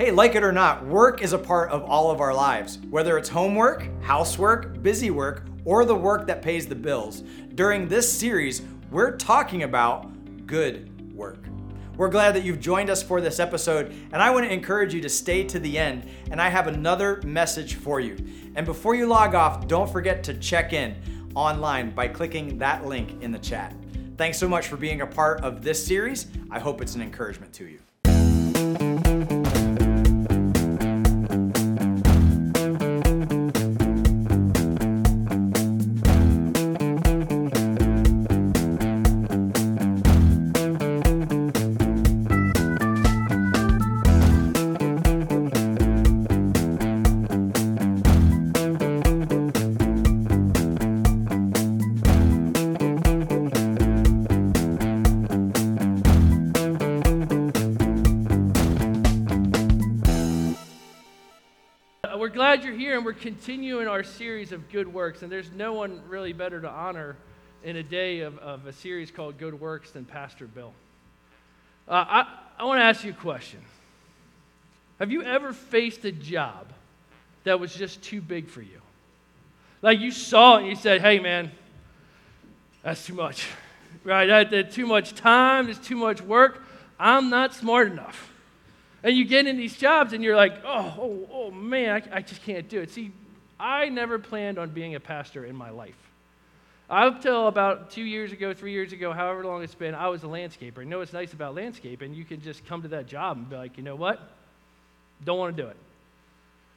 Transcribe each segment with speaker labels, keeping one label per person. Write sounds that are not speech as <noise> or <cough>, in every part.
Speaker 1: Hey, like it or not, work is a part of all of our lives. Whether it's homework, housework, busy work, or the work that pays the bills. During this series, we're talking about good work. We're glad that you've joined us for this episode, and I want to encourage you to stay to the end. And I have another message for you. And before you log off, don't forget to check in online by clicking that link in the chat. Thanks so much for being a part of this series. I hope it's an encouragement to you.
Speaker 2: And we're continuing our series of good works. And there's no one really better to honor in a day of, of a series called Good Works than Pastor Bill. Uh, I, I want to ask you a question Have you ever faced a job that was just too big for you? Like you saw it and you said, hey, man, that's too much, <laughs> right? That, that too much time, there's too much work. I'm not smart enough. And you get in these jobs and you're like, oh, oh, oh man, I, I just can't do it. See, I never planned on being a pastor in my life. Up till about two years ago, three years ago, however long it's been, I was a landscaper. You know what's nice about landscaping? You can just come to that job and be like, you know what? Don't want to do it.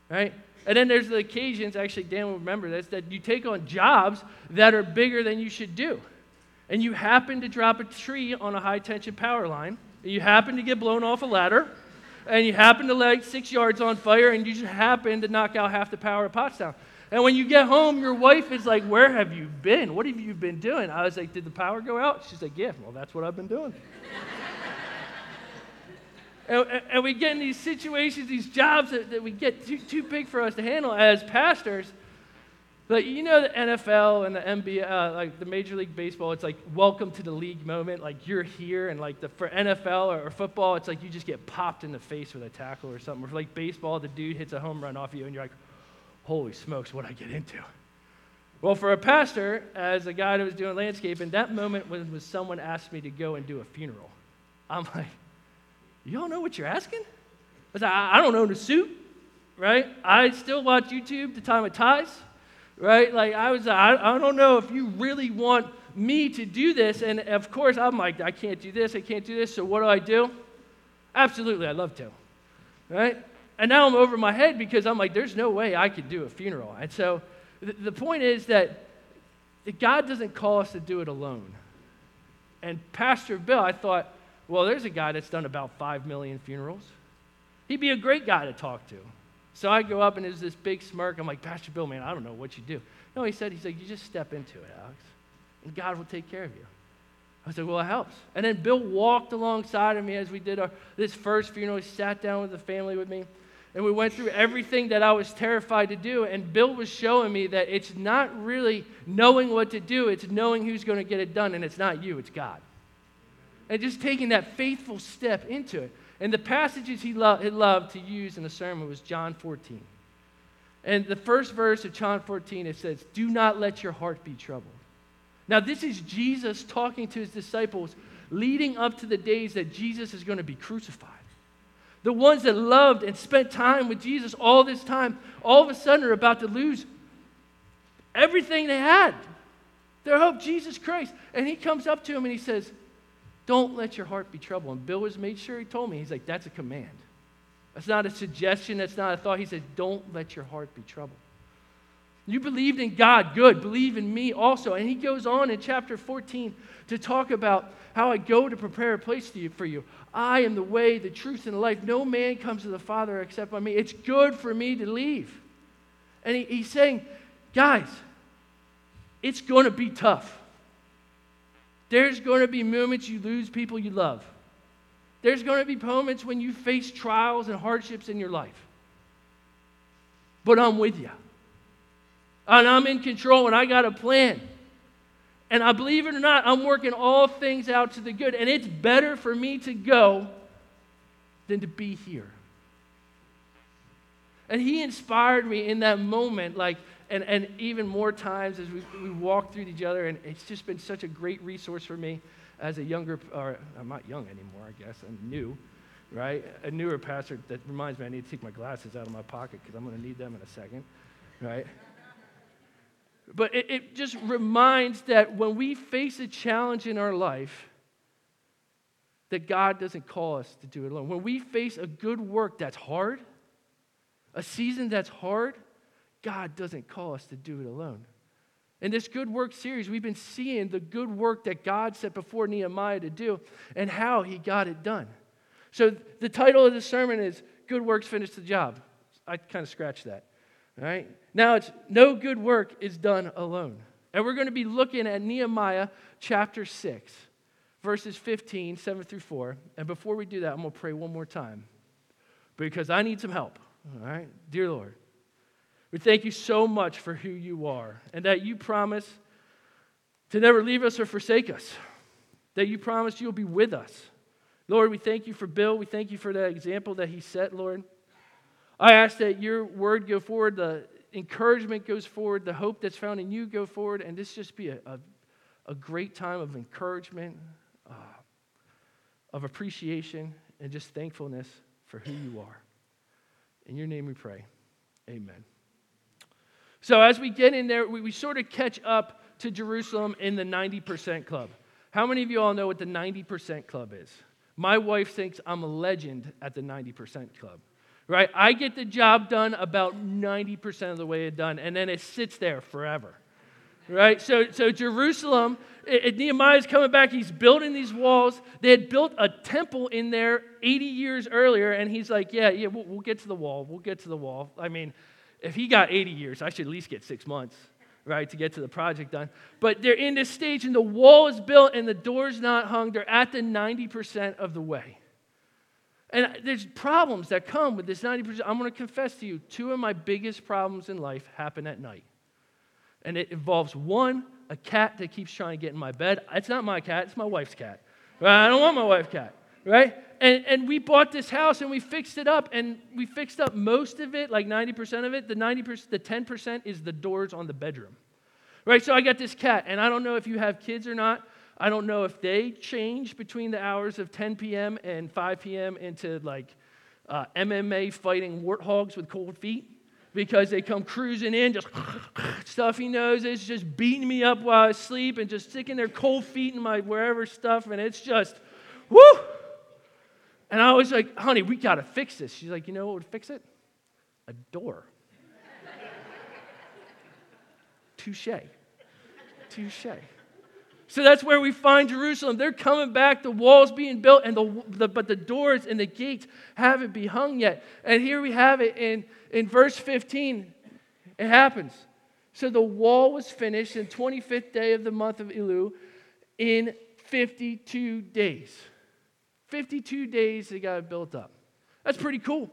Speaker 2: Right? And then there's the occasions, actually, Dan will remember this, that you take on jobs that are bigger than you should do. And you happen to drop a tree on a high tension power line, and you happen to get blown off a ladder, and you happen to light six yards on fire and you just happen to knock out half the power of Pottstown. And when you get home, your wife is like, Where have you been? What have you been doing? I was like, Did the power go out? She's like, Yeah, well, that's what I've been doing. <laughs> and, and, we get in these situations, these jobs that, that we get too, too big for us to handle as pastors. But you know the NFL and the NBA, uh, like the Major League Baseball, it's like welcome to the league moment. Like you're here, and like the for NFL or, or, football, it's like you just get popped in the face with a tackle or something. Or for like baseball, the dude hits a home run off you, and you're like, holy smokes, what I get into? Well, for a pastor, as a guy that was doing landscaping, that moment was when someone asked me to go and do a funeral. I'm like, you all know what you're asking? I was like, I, I don't own a suit, right? I still watch YouTube to tie my ties right? Like I was, I, I don't know if you really want me to do this. And of course, I'm like, I can't do this, I can't do this. So what do I do? Absolutely, I'd love to, right? And now I'm over my head because I'm like, there's no way I could do a funeral. And so th- the point is that God doesn't call us to do it alone. And Pastor Bill, I thought, well, there's a guy that's done about 5 million funerals. He'd be a great guy to talk to. So I go up and there's this big smirk. I'm like, Pastor Bill, man, I don't know what you do. No, he said, he's like, you just step into it, Alex, and God will take care of you. I said, well, it helps. And then Bill walked alongside of me as we did our, this first funeral. He sat down with the family with me, and we went through everything that I was terrified to do. And Bill was showing me that it's not really knowing what to do, it's knowing who's going to get it done, and it's not you, it's God. And just taking that faithful step into it. And the passages he, lo- he loved to use in the sermon was John 14. And the first verse of John 14, it says, Do not let your heart be troubled. Now, this is Jesus talking to his disciples leading up to the days that Jesus is going to be crucified. The ones that loved and spent time with Jesus all this time, all of a sudden are about to lose everything they had. Their hope, Jesus Christ. And he comes up to him and he says, don't let your heart be troubled. And Bill was made sure he told me, he's like, that's a command. That's not a suggestion, that's not a thought. He said, don't let your heart be troubled. You believed in God, good. Believe in me also. And he goes on in chapter 14 to talk about how I go to prepare a place for you. I am the way, the truth, and the life. No man comes to the Father except by me. It's good for me to leave. And he, he's saying, guys, it's going to be tough. There's going to be moments you lose people you love. There's going to be moments when you face trials and hardships in your life. But I'm with you. And I'm in control and I got a plan. And I believe it or not, I'm working all things out to the good. And it's better for me to go than to be here. And he inspired me in that moment, like, and, and even more times as we, we walk through each other. And it's just been such a great resource for me as a younger, or I'm not young anymore, I guess, I'm new, right? A newer pastor that reminds me I need to take my glasses out of my pocket because I'm going to need them in a second, right? But it, it just reminds that when we face a challenge in our life, that God doesn't call us to do it alone. When we face a good work that's hard, a season that's hard, God doesn't call us to do it alone. In this good work series, we've been seeing the good work that God set before Nehemiah to do and how he got it done. So the title of the sermon is Good Works Finish the Job. I kind of scratched that. All right? Now it's no good work is done alone. And we're going to be looking at Nehemiah chapter 6, verses 15, 7 through 4. And before we do that, I'm going to pray one more time because I need some help. All right? Dear Lord, we thank you so much for who you are and that you promise to never leave us or forsake us, that you promise you'll be with us. Lord, we thank you for Bill. We thank you for that example that he set, Lord. I ask that your word go forward, the encouragement goes forward, the hope that's found in you go forward, and this just be a, a, a great time of encouragement, uh, of appreciation, and just thankfulness for who you are. In your name we pray. Amen. So, as we get in there, we, we sort of catch up to Jerusalem in the 90% club. How many of you all know what the 90% club is? My wife thinks I'm a legend at the 90% club right? I get the job done about 90% of the way it done, and then it sits there forever, right? So, so Jerusalem, it, it, Nehemiah's coming back. He's building these walls. They had built a temple in there 80 years earlier, and he's like, yeah, yeah, we'll, we'll get to the wall. We'll get to the wall. I mean, if he got 80 years, I should at least get six months right, to get to the project done. But they're in this stage, and the wall is built, and the door's not hung. They're at the 90% of the way. And there's problems that come with this 90%. I'm going to confess to you, two of my biggest problems in life happen at night. And it involves one, a cat that keeps trying to get in my bed. It's not my cat, it's my wife's cat. I don't want my wife's cat, right? And, and we bought this house and we fixed it up and we fixed up most of it, like 90% of it. The 90%, the 10% is the doors on the bedroom. Right? So I got this cat, and I don't know if you have kids or not, I don't know if they change between the hours of 10 p.m. and 5 p.m. into like uh, MMA fighting warthogs with cold feet because they come cruising in, just <laughs> stuffy noses, just beating me up while I sleep and just sticking their cold feet in my wherever stuff. And it's just, whoo! And I was like, honey, we got to fix this. She's like, you know what would fix it? A door. Touche. Touche. So that's where we find Jerusalem. They're coming back, the walls being built, and the, the, but the doors and the gates haven't been hung yet. And here we have it in, in verse 15. It happens. So the wall was finished in 25th day of the month of Elul in 52 days. 52 days they got it built up. That's pretty cool.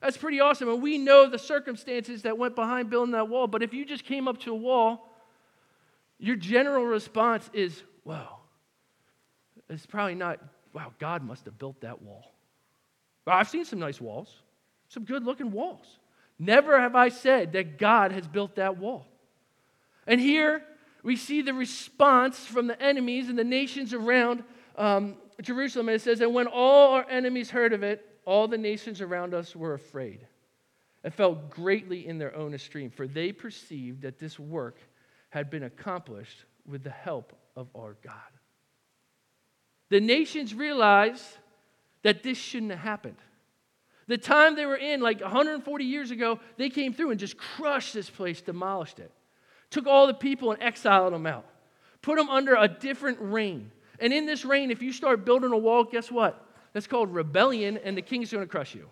Speaker 2: That's pretty awesome. And we know the circumstances that went behind building that wall. But if you just came up to a wall your general response is, well, it's probably not, wow, God must have built that wall. Well, I've seen some nice walls, some good looking walls. Never have I said that God has built that wall. And here we see the response from the enemies and the nations around um, Jerusalem. It says, And when all our enemies heard of it, all the nations around us were afraid and felt greatly in their own esteem, for they perceived that this work had been accomplished with the help of our God. The nations realized that this shouldn't have happened. The time they were in, like 140 years ago, they came through and just crushed this place, demolished it. Took all the people and exiled them out. Put them under a different reign. And in this reign, if you start building a wall, guess what? That's called rebellion, and the king's going to crush you.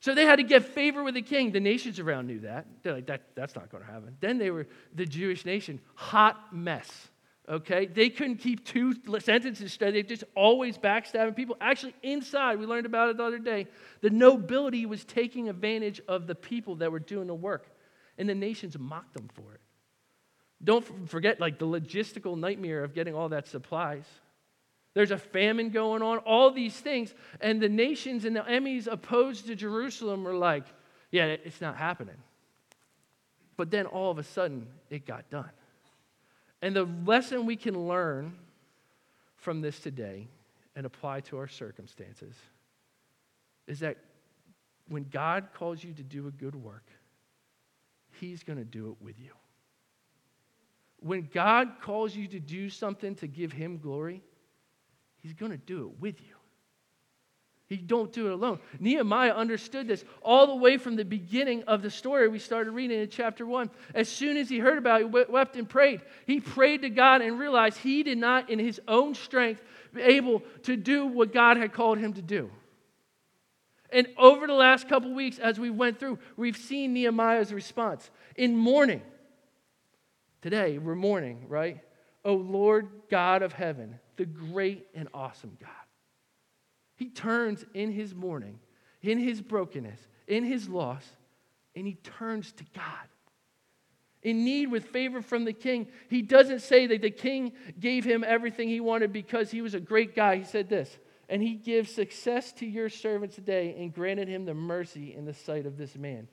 Speaker 2: So they had to get favor with the king. The nations around knew that. They're like, that, that's not going to happen. Then they were the Jewish nation, hot mess. Okay? They couldn't keep two sentences straight. They just always backstabbing people. Actually, inside, we learned about it the other day, the nobility was taking advantage of the people that were doing the work. And the nations mocked them for it. Don't forget, like, the logistical nightmare of getting all that supplies. There's a famine going on, all these things. And the nations and the enemies opposed to Jerusalem were like, yeah, it's not happening. But then all of a sudden, it got done. And the lesson we can learn from this today and apply to our circumstances is that when God calls you to do a good work, He's going to do it with you. When God calls you to do something to give Him glory, He's going to do it with you. He don't do it alone. Nehemiah understood this all the way from the beginning of the story we started reading in chapter 1. As soon as he heard about it, he wept and prayed. He prayed to God and realized he did not, in his own strength, be able to do what God had called him to do. And over the last couple weeks, as we went through, we've seen Nehemiah's response. In mourning, today we're mourning, right? O Lord God of heaven, the great and awesome God. He turns in his mourning, in his brokenness, in his loss, and he turns to God. In need with favor from the king, he doesn't say that the king gave him everything he wanted because he was a great guy. He said this, and he gives success to your servant today and granted him the mercy in the sight of this man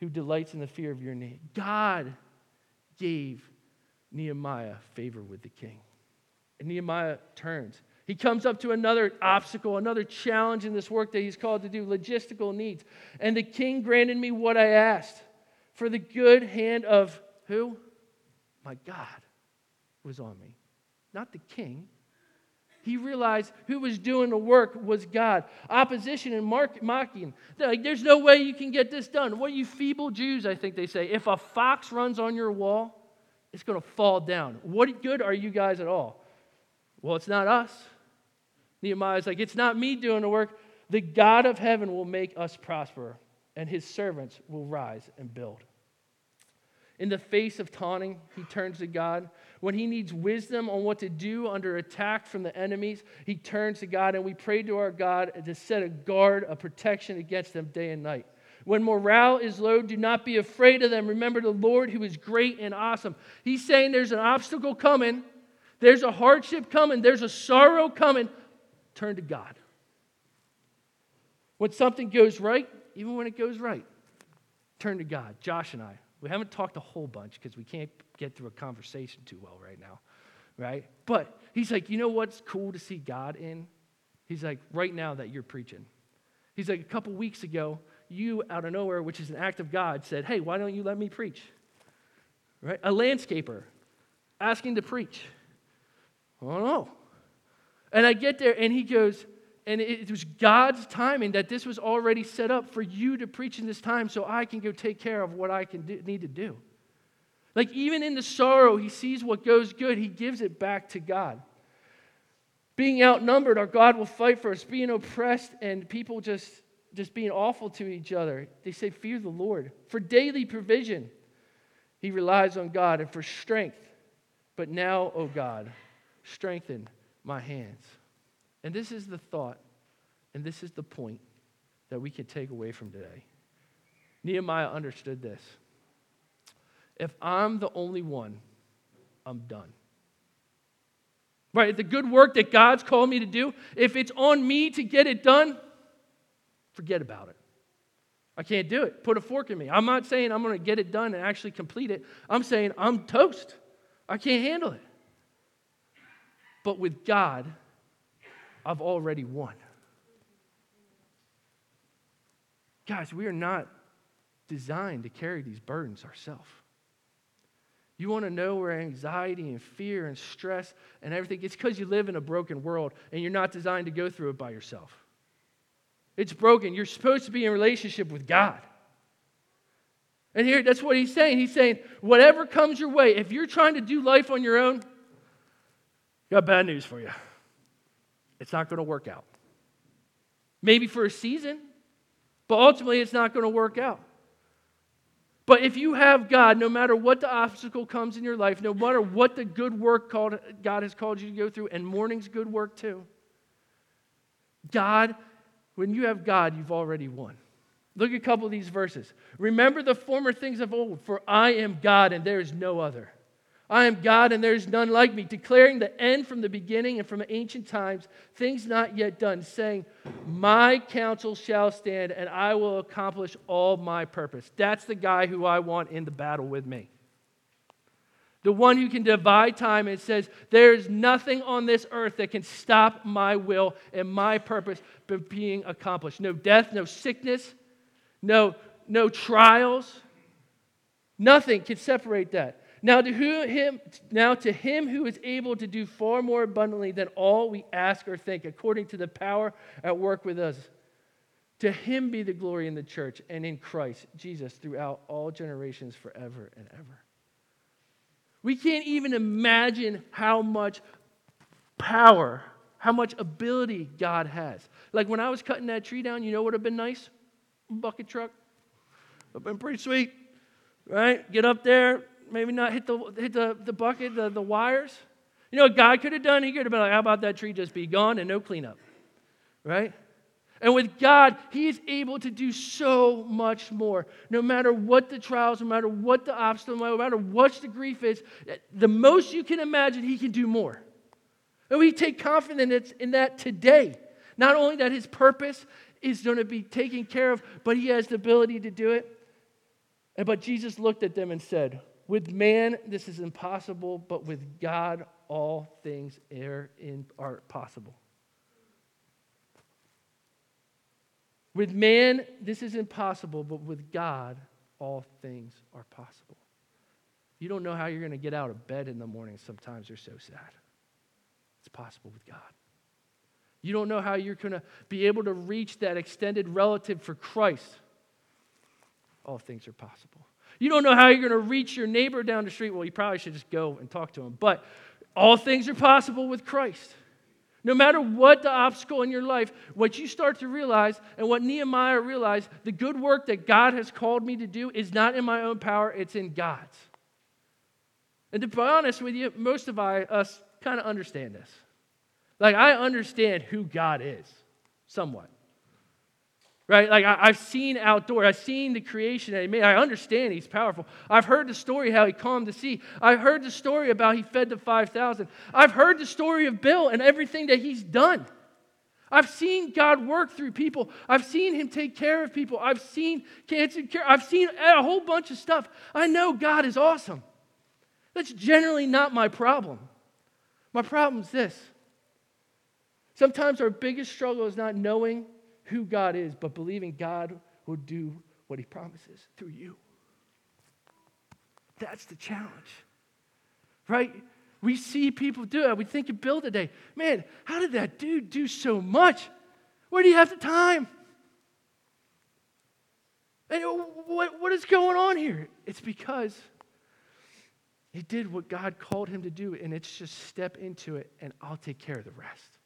Speaker 2: who delights in the fear of your name. God gave Nehemiah favor with the king. And Nehemiah turns. He comes up to another obstacle, another challenge in this work that he's called to do, logistical needs. And the king granted me what I asked for the good hand of who? My God was on me, not the king. He realized who was doing the work was God. Opposition and mark, mocking. Like, there's no way you can get this done. What you feeble Jews, I think they say. If a fox runs on your wall, it's going to fall down. What good are you guys at all? Well, it's not us. Nehemiah's like, It's not me doing the work. The God of heaven will make us prosper, and his servants will rise and build. In the face of taunting, he turns to God. When he needs wisdom on what to do under attack from the enemies, he turns to God, and we pray to our God to set a guard, a protection against them day and night. When morale is low, do not be afraid of them. Remember the Lord who is great and awesome. He's saying there's an obstacle coming, there's a hardship coming, there's a sorrow coming, turn to God. When something goes right, even when it goes right, turn to God. Josh and I, we haven't talked a whole bunch because we can't get through a conversation too well right now, right? But he's like, you know what's cool to see God in? He's like, right now that you're preaching. He's like, a couple weeks ago, you out of nowhere, which is an act of God, said, hey, why don't you let me preach? Right? A landscaper asking to preach. I don't know. And I get there, and he goes, and it was God's timing that this was already set up for you to preach in this time so I can go take care of what I can do, need to do. Like, even in the sorrow, he sees what goes good, he gives it back to God. Being outnumbered, our God will fight for us. Being oppressed and people just, just being awful to each other, they say, Fear the Lord. For daily provision, he relies on God and for strength. But now, O oh God, strengthen my hands. And this is the thought, and this is the point that we can take away from today. Nehemiah understood this. If I'm the only one, I'm done. Right? The good work that God's called me to do, if it's on me to get it done, forget about it. I can't do it. Put a fork in me. I'm not saying I'm going to get it done and actually complete it. I'm saying I'm toast. I can't handle it. But with God, I've already won. Guys, we are not designed to carry these burdens ourselves. You want to know where anxiety and fear and stress and everything, it's because you live in a broken world and you're not designed to go through it by yourself. It's broken. You're supposed to be in relationship with God. And here, that's what he's saying. He's saying, whatever comes your way, if you're trying to do life on your own, Got bad news for you. It's not going to work out. Maybe for a season, but ultimately it's not going to work out. But if you have God, no matter what the obstacle comes in your life, no matter what the good work called, God has called you to go through, and mourning's good work too, God, when you have God, you've already won. Look at a couple of these verses. Remember the former things of old, for I am God and there is no other. I am God and there is none like me, declaring the end from the beginning and from ancient times, things not yet done, saying, My counsel shall stand and I will accomplish all my purpose. That's the guy who I want in the battle with me. The one who can divide time and says, There is nothing on this earth that can stop my will and my purpose from being accomplished. No death, no sickness, no, no trials. Nothing can separate that. Now to, who, him, now to him who is able to do far more abundantly than all we ask or think, according to the power at work with us, to him be the glory in the church and in Christ Jesus throughout all generations forever and ever. We can't even imagine how much power, how much ability God has. Like when I was cutting that tree down, you know what would have been nice? Bucket truck. Would have been pretty sweet, right? Get up there, maybe not hit the, hit the, the bucket, the, the wires. You know what God could have done? He could have been like, how about that tree just be gone and no cleanup? Right? And with God, He is able to do so much more. No matter what the trials, no matter what the obstacle, no matter what the grief is, the most you can imagine, He can do more. And we take confidence in that today. Not only that His purpose is going to be taken care of, but He has the ability to do it. But Jesus looked at them and said, with man, this is impossible, but with God, all things are, possible. With man, this is impossible, but with God, all things are possible. You don't know how you're going to get out of bed in the morning. Sometimes you're so sad. It's possible with God. You don't know how you're going to be able to reach that extended relative for Christ. All things are possible. You don't know how you're going to reach your neighbor down the street. Well, you probably should just go and talk to him. But all things are possible with Christ. No matter what the obstacle in your life, what you start to realize, and what Nehemiah realized, the good work that God has called me to do is not in my own power, it's in God's. And to be honest with you, most of I, us kind of understand this. Like, I understand who God is, somewhat right? Like I, have seen outdoor, I've seen the creation that he made. I understand he's powerful. I've heard the story how he calmed the sea. I've heard the story about he fed the 5,000. I've heard the story of Bill and everything that he's done. I've seen God work through people. I've seen him take care of people. I've seen cancer care. I've seen a whole bunch of stuff. I know God is awesome. That's generally not my problem. My problem is this. Sometimes our biggest struggle is not knowing who God is, but believing God will do what he promises through you. That's the challenge, right? We see people do it. We think of Bill today. Man, how did that dude do so much? Where do you have the time? And what, what is going on here? It's because he did what God called him to do, and it's just step into it, and I'll take care of the rest.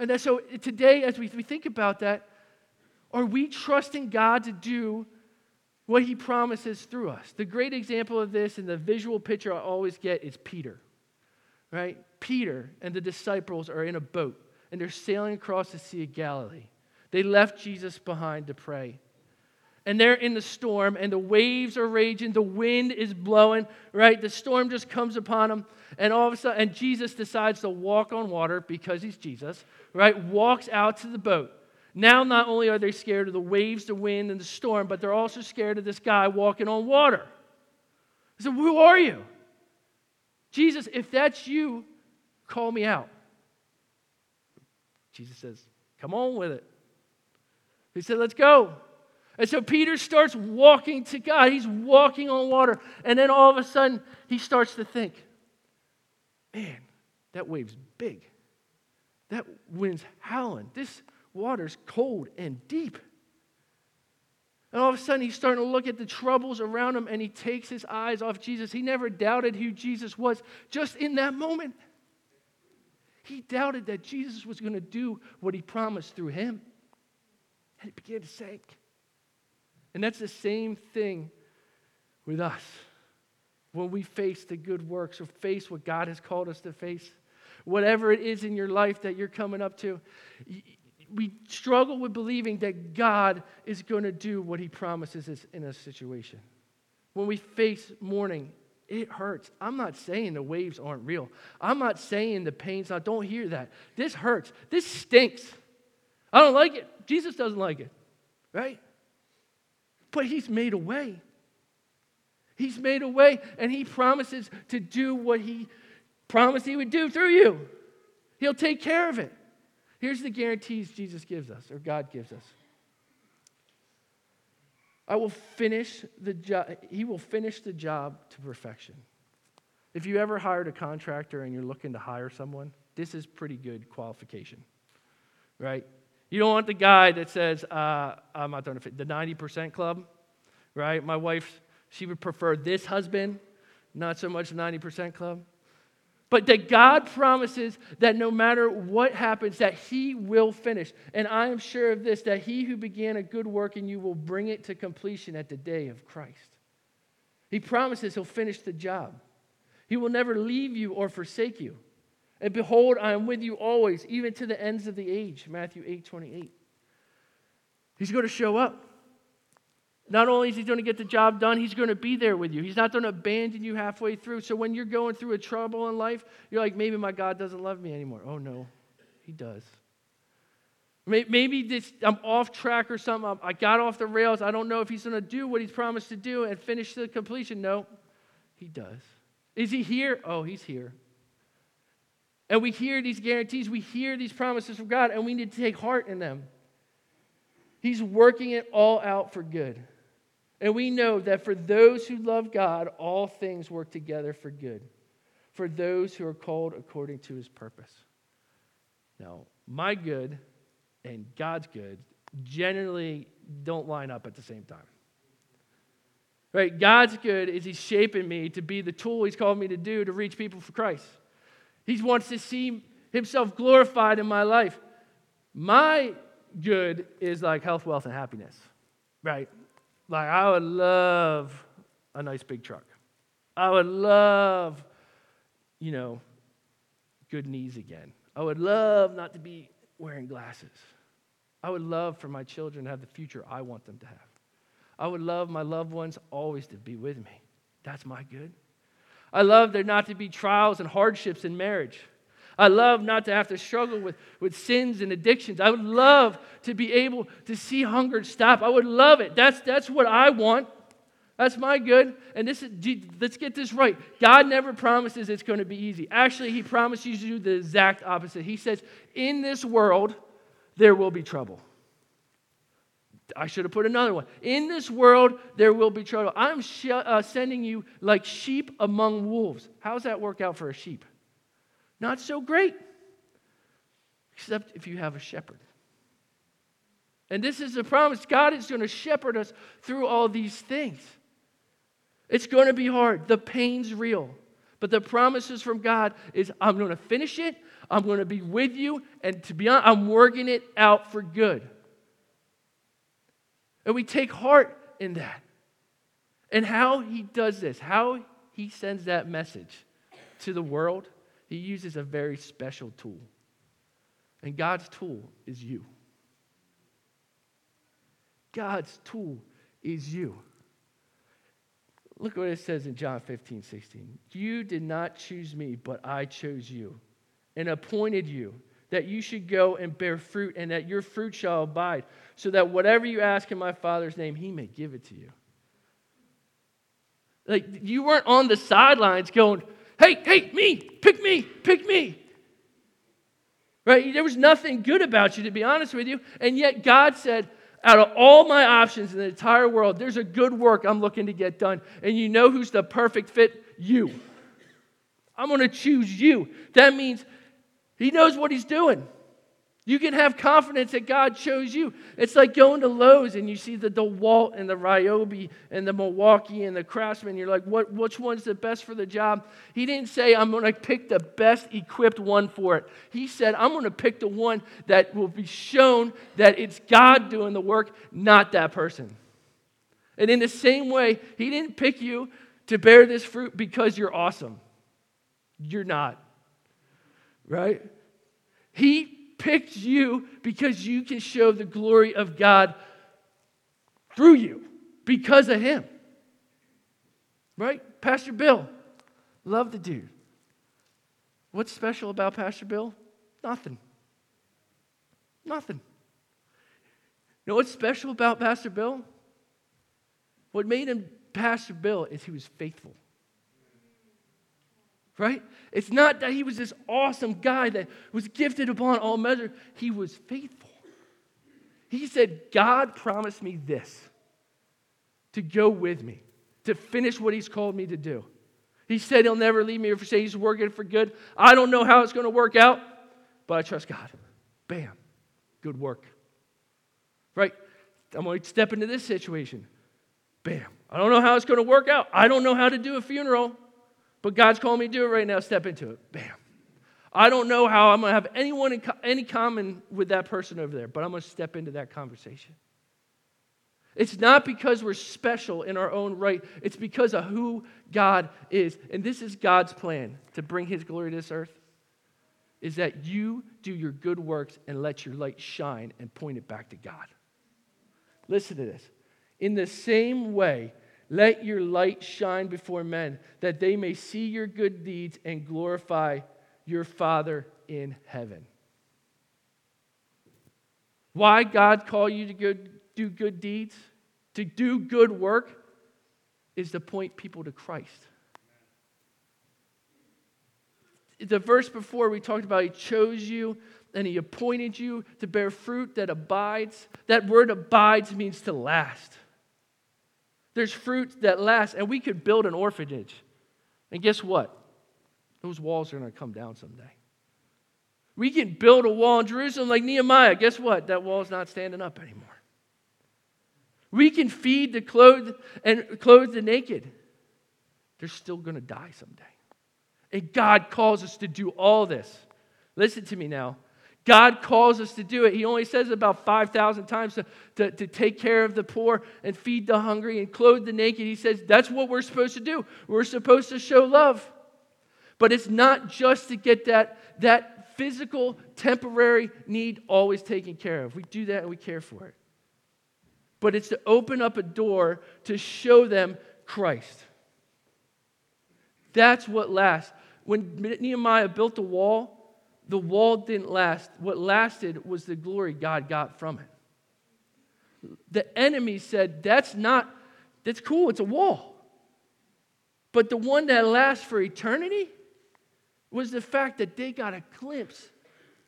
Speaker 2: And so today, as we, we think about that, are we trusting God to do what he promises through us? The great example of this and the visual picture I always get is Peter, right? Peter and the disciples are in a boat and they're sailing across the Sea of Galilee. They left Jesus behind to pray and they're in the storm and the waves are raging the wind is blowing right? The storm just comes upon them and all of a sudden and jesus decides to walk on water because he's jesus right? Walks out to the boat. Now not only are they scared of the waves the wind and the storm but they're also scared of this guy walking on water. He said, who are you? Jesus if that's you call me out. Jesus says come on with it. He said let's go and so Peter starts walking to God. He's walking on water. And then all of a sudden, he starts to think, man, that wave's big. That wind's howling. This water's cold and deep. And all of a sudden, he's starting to look at the troubles around him and he takes his eyes off Jesus. He never doubted who Jesus was just in that moment. He doubted that Jesus was going to do what he promised through him. And it began to sink. And that's the same thing with us. When we face the good works or face what God has called us to face, whatever it is in your life that you're coming up to, we struggle with believing that God is going to do what he promises us in a situation. When we face mourning It hurts. I'm not saying the waves aren't real. I'm not saying the pain's not. Don't hear that. This hurts. This stinks. I don't like it. Jesus doesn't like it, right? But He's made a way. He's made a way, and He promises to do what He promised He would do through you. He'll take care of it. Here's the guarantees Jesus gives us, or God gives us. I will finish the job, he will finish the job to perfection. If you ever hired a contractor and you're looking to hire someone, this is pretty good qualification, right? You don't want the guy that says, uh, I'm not doing the 90% club, right? My wife, she would prefer this husband, not so much the 90% club. But that God promises that no matter what happens, that He will finish. And I am sure of this, that He who began a good work in you will bring it to completion at the day of Christ. He promises He'll finish the job. He will never leave you or forsake you. And behold, I am with you always, even to the ends of the age. Matthew 8 28. He's going to show up. Not only is he going to get the job done, he's going to be there with you. He's not going to abandon you halfway through. So when you're going through a trouble in life, you're like, maybe my God doesn't love me anymore. Oh, no, he does. Maybe this, I'm off track or something. I got off the rails. I don't know if he's going to do what he's promised to do and finish the completion. No, he does. Is he here? Oh, he's here. And we hear these guarantees, we hear these promises from God, and we need to take heart in them. He's working it all out for good. And we know that for those who love God, all things work together for good, for those who are called according to his purpose. Now, my good and God's good generally don't line up at the same time. Right? God's good is He's shaping me to be the tool He's called me to do to reach people for Christ. He wants to see Himself glorified in my life. My good is like health, wealth, and happiness, right? Like, I would love a nice big truck. I would love, you know, good knees again. I would love not to be wearing glasses. I would love for my children to have the future I want them to have. I would love my loved ones always to be with me. That's my good. I love there not to be trials and hardships in marriage. I love not to have to struggle with, with sins and addictions. I would love to be able to see hunger stop. I would love it. That's, that's what I want. That's my good. And this is, let's get this right. God never promises it's going to be easy. Actually, He promises you do the exact opposite. He says, In this world, there will be trouble. I should have put another one. In this world, there will be trouble. I'm sh- uh, sending you like sheep among wolves. How's that work out for a sheep? Not so great, except if you have a shepherd. And this is the promise God is going to shepherd us through all these things. It's going to be hard. The pain's real. But the promises from God is I'm going to finish it. I'm going to be with you. And to be honest, I'm working it out for good. And we take heart in that. And how he does this, how he sends that message to the world he uses a very special tool. And God's tool is you. God's tool is you. Look what it says in John 15, 16. You did not choose me, but I chose you and appointed you that you should go and bear fruit and that your fruit shall abide, so that whatever you ask in my Father's name, he may give it to you. Like you weren't on the sidelines going, hey, hey, me, pick me, pick me. Right? There was nothing good about you, to be honest with you. And yet God said, out of all my options in the entire world, there's a good work I'm looking to get done. And you know who's the perfect fit? You. I'm going to choose you. That means He knows what He's doing. You can have confidence that God chose you. It's like going to Lowe's and you see the DeWalt and the Ryobi and the Milwaukee and the Craftsman. You're like, what, which one's the best for the job? He didn't say, I'm going to pick the best equipped one for it. He said, I'm going to pick the one that will be shown that it's God doing the work, not that person. And in the same way, He didn't pick you to bear this fruit because you're awesome. You're not. Right? He picked you because you can show the glory of God through you because of Him. Right? Pastor Bill, Love the dude. What's special about Pastor Bill? Nothing. Nothing. You know what's special about Pastor Bill? What made him Pastor Bill is he was faithful. Right? It's not that he was this awesome guy that was gifted upon all measure. He was faithful. He said, God promised me this to go with me, to finish what he's called me to do. He said he'll never leave me or forsake. He's working for good. I don't know how it's going to work out, but I trust God. Bam. Good work. Right? I'm going to step into this situation. Bam. I don't know how it's going to work out. I don't know how to do a funeral, but God's calling me to do it right now. Step into it. Bam. I don't know how I'm going to have anyone in co- any common with that person over there, but I'm going to step into that conversation. It's not because we're special in our own right, it's because of who God is. And this is God's plan to bring his glory to this earth is that you do your good works and let your light shine and point it back to God. Listen to this. In the same way, let your light shine before men, that they may see your good deeds and glorify your Father in heaven. Why God call you to go do good deeds, to do good work, is to point people to Christ. The verse before we talked about He chose you and He appointed you to bear fruit that abides. That word abides means to last. There's fruit that lasts, and we could build an orphanage. And guess what? Those walls are going to come down someday. We can build a wall in Jerusalem like Nehemiah. Guess what? That wall's not standing up anymore. We can feed the clothed and clothe the naked. They're still going to die someday. And God calls us to do all this. Listen to me now. God calls us to do it. He only says about 5,000 times to, to, to, take care of the poor and feed the hungry and clothe the naked. He says that's what we're supposed to do. We're supposed to show love. But it's not just to get that, that physical, temporary need always taken care of. We do that and we care for it. But it's to open up a door to show them Christ. That's what lasts. When Nehemiah built the wall, the wall didn't last. What lasted was the glory God got from it. The enemy said, That's not, that's cool, it's a wall. But the one that lasts for eternity was the fact that they got a glimpse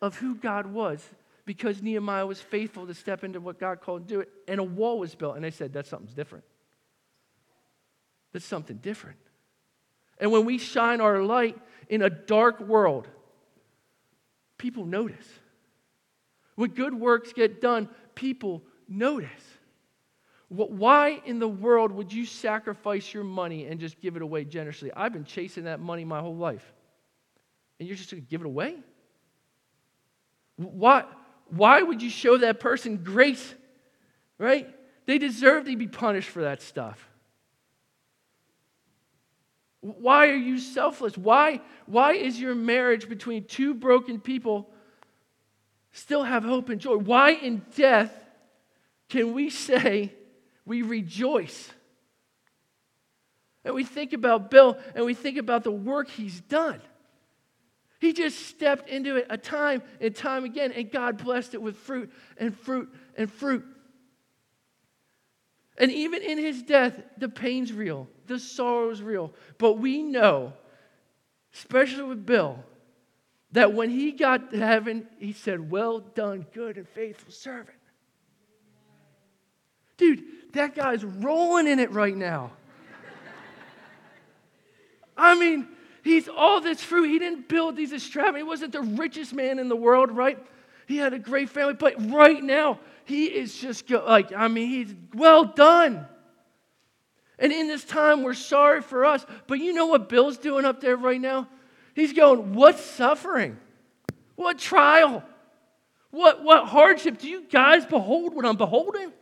Speaker 2: of who God was because Nehemiah was faithful to step into what God called to do it, and a wall was built. And they said, That's something different. That's something different. And when we shine our light in a dark world, people notice. When good works get done, people notice. Why in the world would you sacrifice your money and just give it away generously? I've been chasing that money my whole life. And you're just going to give it away? Why, why would you show that person grace? Right? They deserve to be punished for that stuff. Why are you selfless? Why, why is your marriage between two broken people still have hope and joy? Why in death can we say we rejoice? And we think about Bill and we think about the work he's done. He just stepped into it a time and time again, and God blessed it with fruit and fruit and fruit. And even in his death, the pain's real, the sorrow's real. But we know, especially with Bill, that when he got to heaven, he said, Well done, good and faithful servant. Dude, that guy's rolling in it right now. I mean, he's all this fruit. He didn't build these extravagant. He wasn't the richest man in the world, right? He had a great family, but right now, he is just go, like, I mean, he's well done. And in this time, we're sorry for us. But you know what Bill's doing up there right now? He's going, What suffering? What trial? What, what hardship? Do you guys behold what I'm beholding?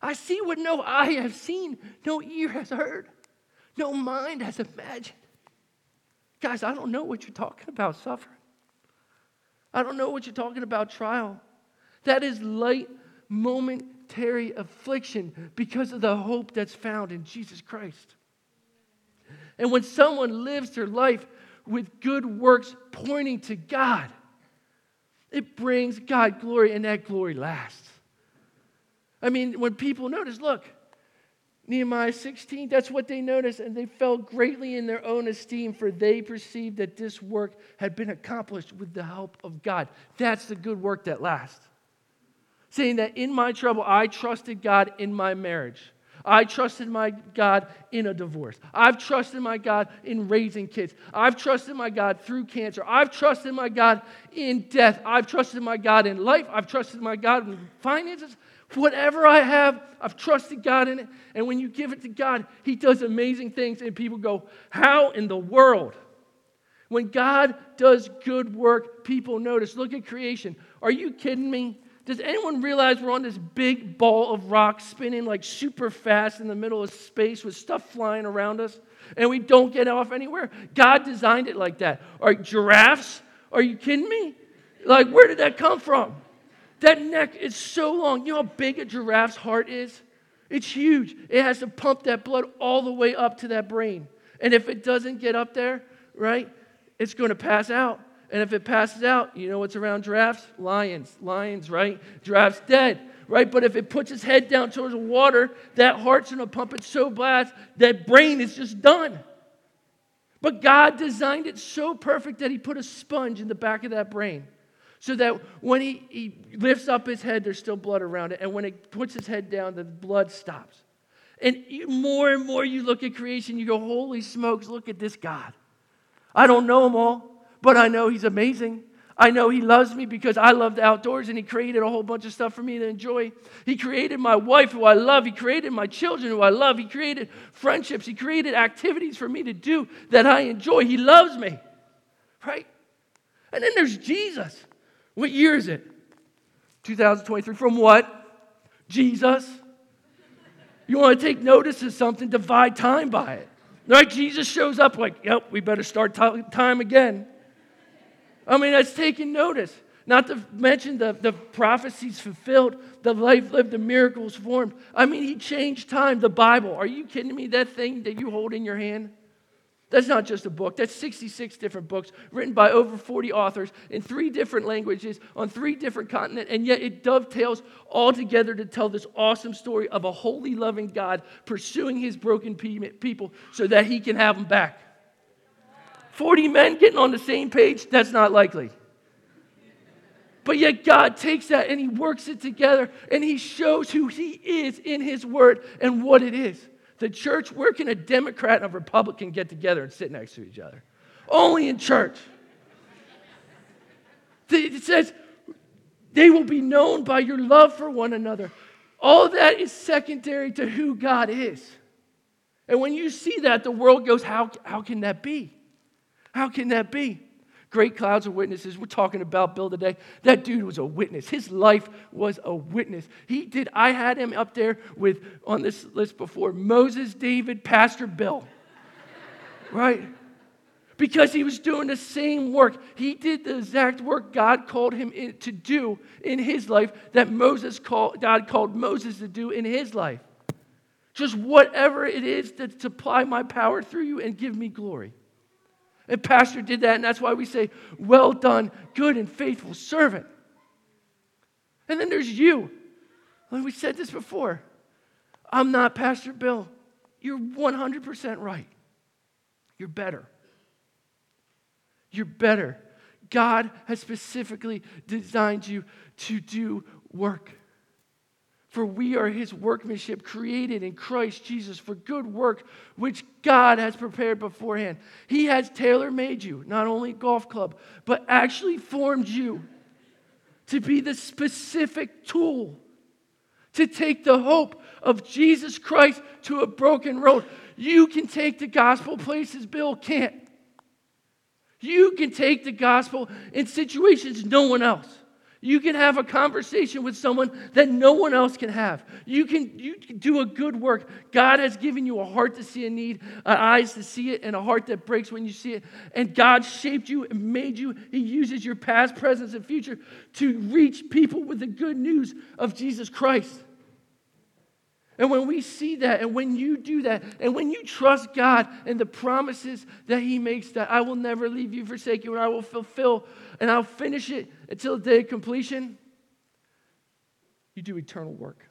Speaker 2: I see what no eye has seen, no ear has heard, no mind has imagined. Guys, I don't know what you're talking about suffering. I don't know what you're talking about trial. That is light, momentary affliction because of the hope that's found in Jesus Christ. And when someone lives their life with good works pointing to God, it brings God glory, and that glory lasts. I mean, when people notice, look, Nehemiah 16, that's what they noticed, and they fell greatly in their own esteem, for they perceived that this work had been accomplished with the help of God. That's the good work that lasts. Saying that in my trouble, I trusted God in my marriage. I trusted my God in a divorce. I've trusted my God in raising kids. I've trusted my God through cancer. I've trusted my God in death. I've trusted my God in life. I've trusted my God in finances. Whatever I have, I've trusted God in it. And when you give it to God, He does amazing things. And people go, How in the world? When God does good work, people notice. Look at creation. Are you kidding me? Does anyone realize we're on this big ball of rock spinning like super fast in the middle of space with stuff flying around us and we don't get off anywhere? God designed it like that. Are giraffes? Are you kidding me? Like, where did that come from? That neck is so long. You know how big a giraffe's heart is? It's huge. It has to pump that blood all the way up to that brain. And if it doesn't get up there, right, it's going to pass out. And if it passes out, you know what's around giraffes? Lions. Lions, right? Giraffe's dead, right? But if it puts its head down towards the water, that heart's going to pump it so fast that brain is just done. But God designed it so perfect that He put a sponge in the back of that brain. So that when he, he lifts up his head, there's still blood around it. And when it puts his head down, the blood stops. And more and more you look at creation, you go, Holy smokes, look at this God. I don't know him all but I know He's amazing. I know He loves me because I love the outdoors and He created a whole bunch of stuff for me to enjoy. He created my wife who I love. He created my children who I love. He created friendships. He created activities for me to do that I enjoy. He loves me, right? And then there's Jesus. What year is it? 2023. From what? Jesus. You want to take notice of something, divide time by it. Right? Jesus shows up like, yep, we better start t- time again. I mean, that's taking notice. Not to mention the, the prophecies fulfilled, the life lived, the miracles formed. I mean, he changed time, the Bible. Are you kidding me? That thing that you hold in your hand? That's not just a book. That's 66 different books written by over 40 authors in three different languages on three different continents, and yet it dovetails all together to tell this awesome story of a holy, loving God pursuing his broken people so that he can have them back. 40 men getting on the same page, that's not likely. But yet God takes that and he works it together and he shows who he is in his word and what it is. The church, where can a Democrat and a Republican get together and sit next to each other? Only in church. It says, they will be known by your love for one another. All that is secondary to who God is. And when you see that, the world goes, How, how can that be? How can that be? Great clouds of witnesses. We're talking about Bill today. That dude was a witness. His life was a witness. He did, I had him up there with on this list before Moses, David, Pastor Bill. right? Because he was doing the same work. He did the exact work God called him in, to do in his life that Moses called, God called Moses to do in his life. Just whatever it is to supply my power through you and give me glory. And Pastor did that, and that's why we say, Well done, good and faithful servant. And then there's you. We said this before. I'm not Pastor Bill. You're 100% right. You're better. You're better. God has specifically designed you to do work. For we are his workmanship, created in Christ Jesus for good work, which God has prepared beforehand. He has tailor made you, not only golf club, but actually formed you to be the specific tool to take the hope of Jesus Christ to a broken road. You can take the gospel places Bill can't. You can take the gospel in situations no one else. You can have a conversation with someone that no one else can have. You can, you can do a good work. God has given you a heart to see a need, uh, eyes to see it, and a heart that breaks when you see it. And God shaped you and made you. He uses your past, present, and future to reach people with the good news of Jesus Christ. And when we see that, and when you do that, and when you trust God and the promises that He makes, that I will never leave you, forsake you, and I will fulfill, and I'll finish it until the day of completion, you do eternal work.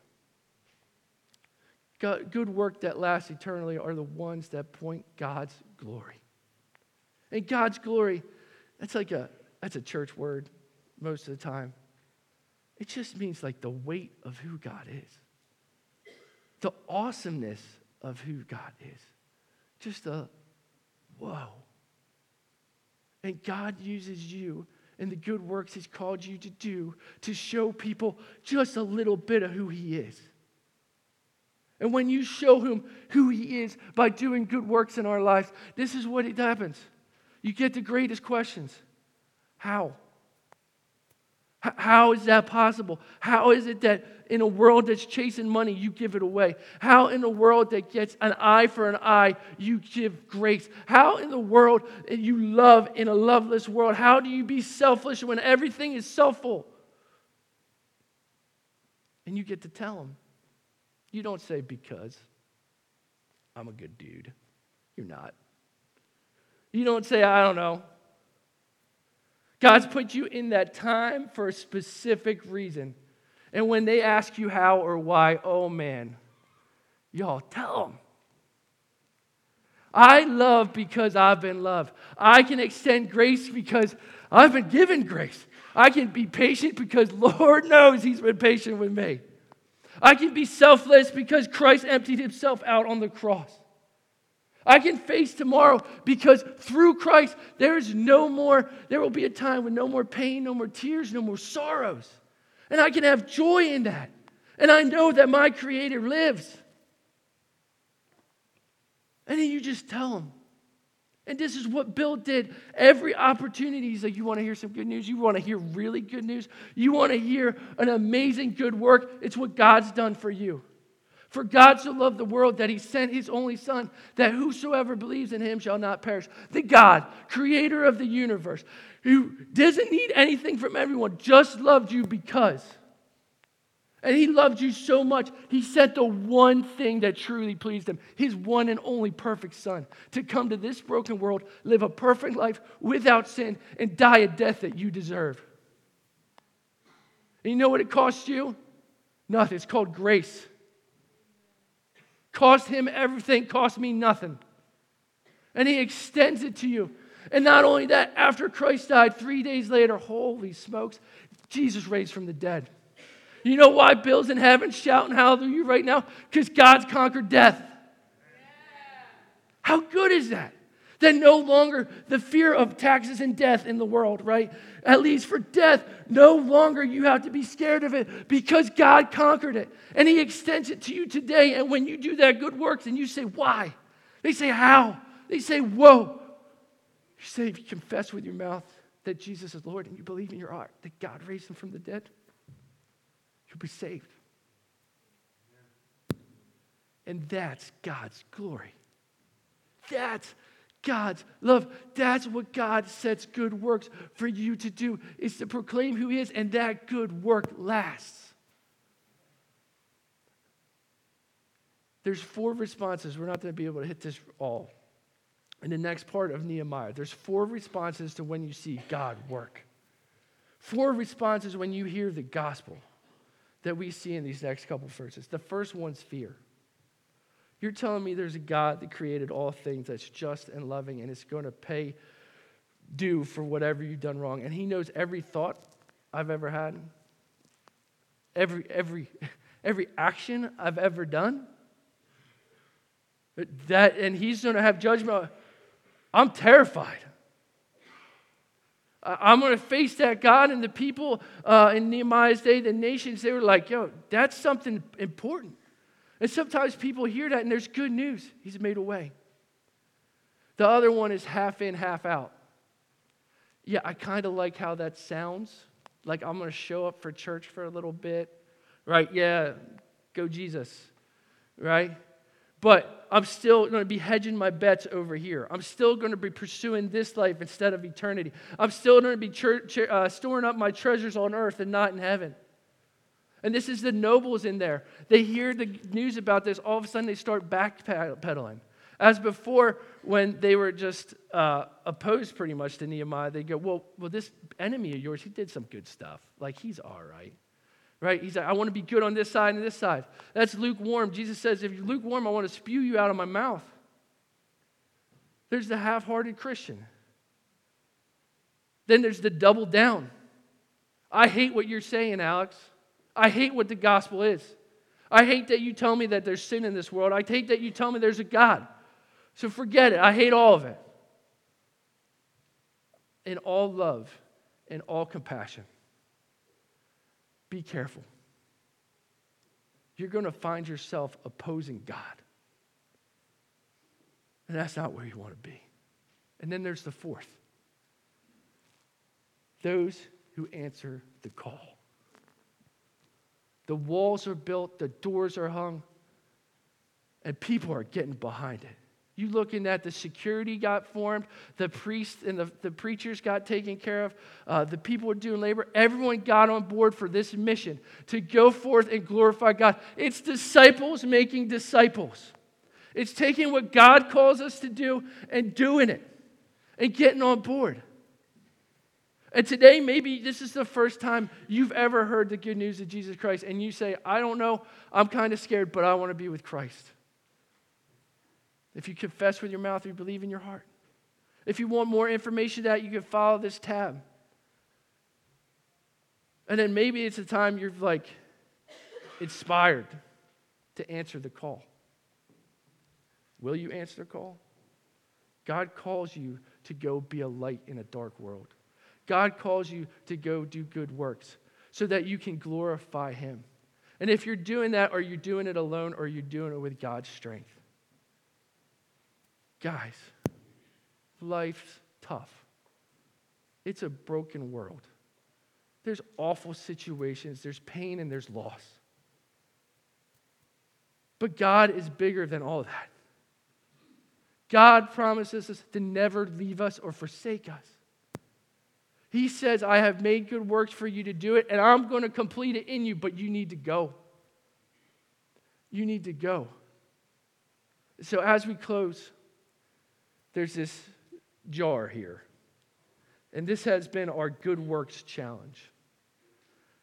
Speaker 2: God, good work that lasts eternally are the ones that point God's glory. And God's glory, that's like a that's a church word most of the time. It just means like the weight of who God is the awesomeness of who God is. Just a whoa. And God uses you and the good works He's called you to do to show people just a little bit of who He is. And when you show Him who He is by doing good works in our lives, this is what it happens. You get the greatest questions How? How is that possible? How is it that in a world that's chasing money, you give it away? How in a world that gets an eye for an eye, you give grace? How in the world eh, you love in a loveless world? How do you be selfish when everything is selfful? And you get to tell them. You don't say, because I'm a good dude. You're not. You don't say, I don't know. God's put you in that time for a specific reason. And when they ask you how or why, oh man, y'all tell them. I love because I've been loved. I can extend grace because I've been given grace. I can be patient because <laughs> Lord knows He's been patient with me. I can be selfless because Christ emptied Himself out on the cross. I can face tomorrow because through Christ, there is no more, there will be a time with no more pain, no more tears, no more sorrows. And I can have joy in that. And I know that my Creator lives. And then you just tell him. And this is what Bill did. Every opportunity, he's like, You want to hear some good news? You want to hear really good news? You want to hear an amazing good work? It's what God's done for you. For God so loved the world that he sent his only Son, that whosoever believes in him shall not perish. The God, creator of the universe, who doesn't need anything from everyone, just loved you because. And he loved you so much, he sent the one thing that truly pleased him his one and only perfect Son to come to this broken world, live a perfect life without sin, and die a death that you deserve. And you know what it cost you? Nothing. It's called grace. Cost him everything, cost me nothing. And he extends it to you. And not only that, after Christ died, three days later, holy smokes, Jesus raised from the dead. You know why Bill's in heaven shouting hallelujah right now? Because God's conquered death. How good is that? That no longer the fear of taxes and death in the world, right? At least for death, no longer you have to be scared of it because God conquered it. And He extends it to you today. And when you do that good works and you say, why? They say, how? They say, whoa. You say, if you confess with your mouth that Jesus is Lord and you believe in your heart that God raised Him from the dead, you'll be saved. And that's God's glory. That's God's love. That's what God sets good works for you to do, is to proclaim who He is, and that good work lasts. There's four responses. We're not going to be able to hit this all. In the next part of Nehemiah, there's four responses to when you see God work. Four responses when you hear the gospel that we see in these next couple verses. The first one's fear. You're telling me there's a God that created all things that's just and loving and is going to pay due for whatever you've done wrong. And He knows every thought I've ever had, every, every, <laughs> every action I've ever done. That, and He's going to have judgment. I'm terrified. I'm going to face that God and the people uh, in Nehemiah's day, the nations, they were like, yo, that's something important. And sometimes people hear that and there's good news. He's made a way. The other one is half in, half out. Yeah, I kind of like how that sounds. Like I'm going to show up for church for a little bit, right? Yeah, go Jesus, right? But I'm still going to be hedging my bets over here. I'm still going to be pursuing this life instead of eternity. I'm still going to be uh, storing up my treasures on earth and not in heaven. And this is the nobles in there. They hear the news about this. All of a sudden, they start backpedaling. As before, when they were just uh, opposed pretty much to Nehemiah, they go, well, well, this enemy of yours, he did some good stuff. Like, he's all right. Right? He's like, I want to be good on this side and this side. That's lukewarm. Jesus says, if you're lukewarm, I want to spew you out of my mouth. There's the half hearted Christian. Then there's the double down. I hate what you're saying, Alex. I hate what the gospel is. I hate that you tell me that there's sin in this world. I hate that you tell me there's a God. So forget it. I hate all of it. In all love and all compassion, be careful. You're going to find yourself opposing God. And that's not where you want to be. And then there's the fourth those who answer the call. The walls are built, the doors are hung, and people are getting behind it. You looking at the security got formed, the priests and the, the preachers got taken care of, uh, the people were doing labor. Everyone got on board for this mission to go forth and glorify God. It's disciples making disciples. It's taking what God calls us to do and doing it and getting on board. And today, maybe this is the first time you've ever heard the good news of Jesus Christ, and you say, I don't know, I'm kind of scared, but I want to be with Christ. If you confess with your mouth, you believe in your heart. If you want more information that, you can follow this tab. And then maybe it's a time you're like inspired to answer the call. Will you answer the call? God calls you to go be a light in a dark world. God calls you to go do good works so that you can glorify Him. And if you're doing that, or you're doing it alone, or you're doing it with God's strength, Guys, life's tough. It's a broken world. There's awful situations, there's pain, and there's loss. But God is bigger than all that. God promises us to never leave us or forsake us. He says, I have made good works for you to do it, and I'm going to complete it in you, but you need to go. You need to go. So, as we close, there's this jar here. And this has been our Good Works Challenge.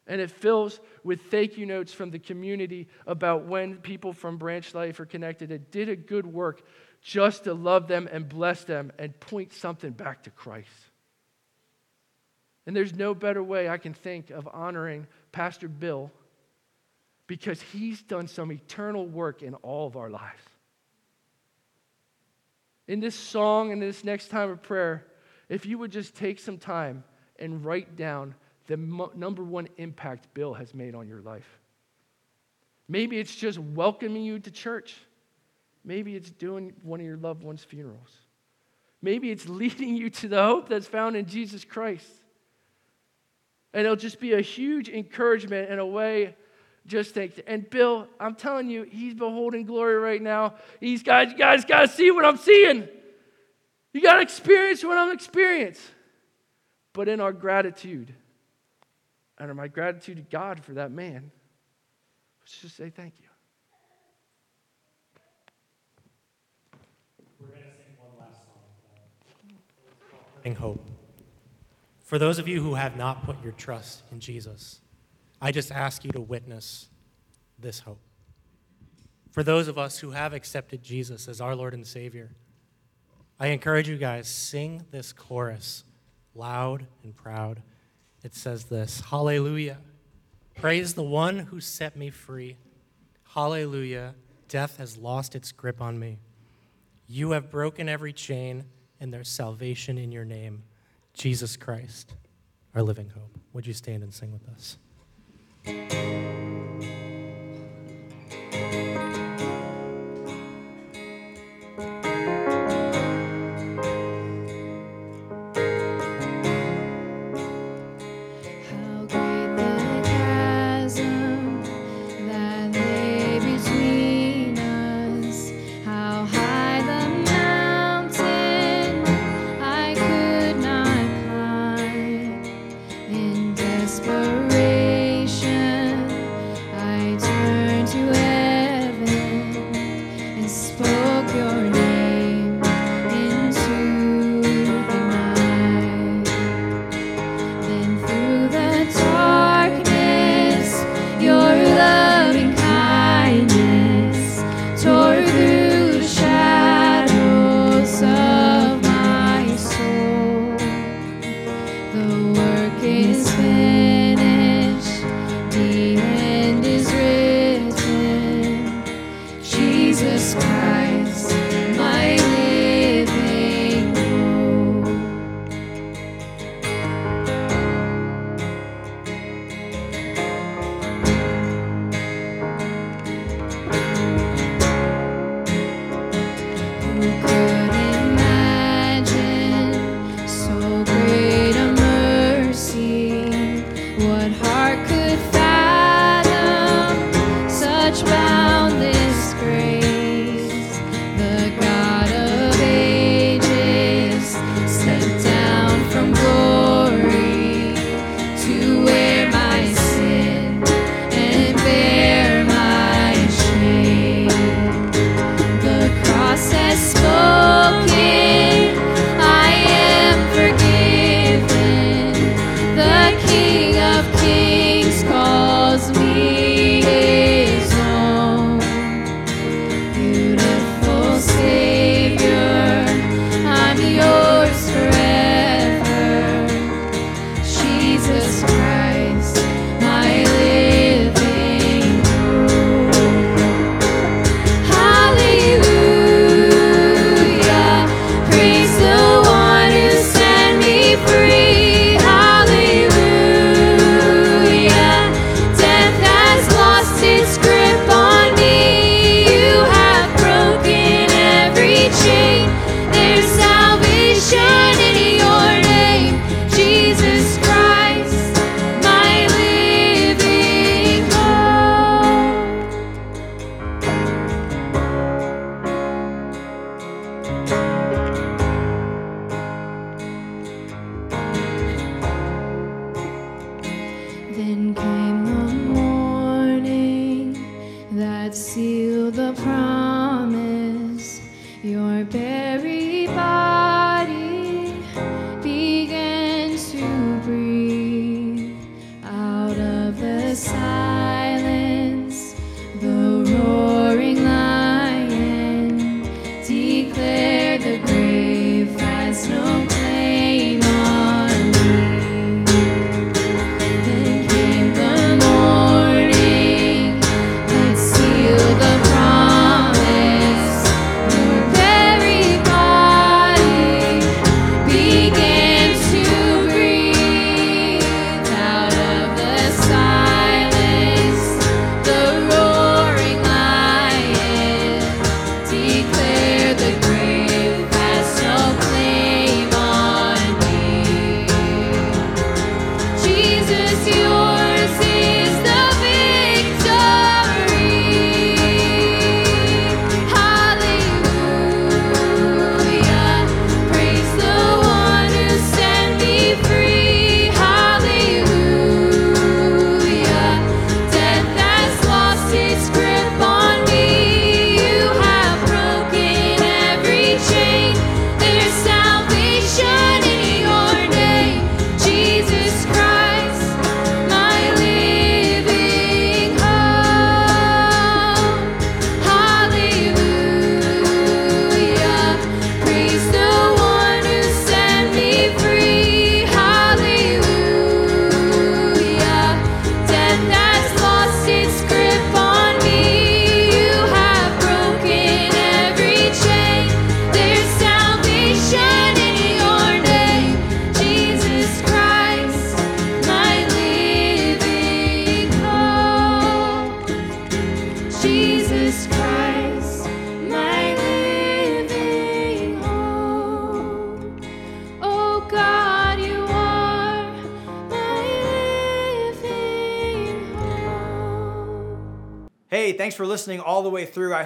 Speaker 2: And it fills with thank you notes from the community about when people from Branch Life are connected that did a good work just to love them and bless them and point something back to Christ. And there's no better way I can think of honoring Pastor Bill because he's done some eternal work in all of our lives in this song and this next time of prayer, if you would just take some time and write down the mo- number one impact Bill has made on your life. Maybe it's just welcoming you to church. Maybe it's doing one of your loved ones' funerals. Maybe it's <laughs> leading you to the hope that's found in Jesus Christ. And it'll just be a huge encouragement in a way just think. And Bill, I'm telling you, he's beholding glory right now. He's got, you guys got to see what I'm seeing. You got to experience what I'm experiencing. But in our gratitude, and in my gratitude to God for that man, let's just say thank you.
Speaker 3: We're to sing one last song. Hope. For those of you who have not put your trust in Jesus, I just ask you to witness this hope. For those of us who have accepted Jesus as our Lord and Savior, I encourage you guys, sing this chorus loud and proud. It says this Hallelujah. Praise the one who set me free. Hallelujah. Death has lost its grip on me. You have broken every chain, and there's salvation in your name, Jesus Christ, our living hope. Would you stand and sing with us?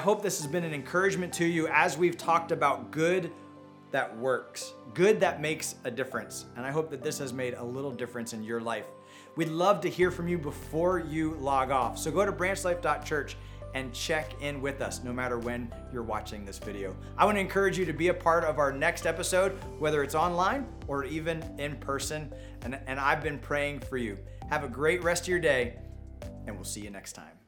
Speaker 1: Hope this has been an encouragement to you as we've talked about good that works, good that makes a difference. And I hope that this has made a little difference in your life. We'd love to hear from you before you log off. So go to branchlife.church and check in with us no matter when you're watching this video. I want to encourage you to be a part of our next episode, whether it's online or even in person. And, and I've been praying for you. Have a great rest of your day, and we'll see you next time.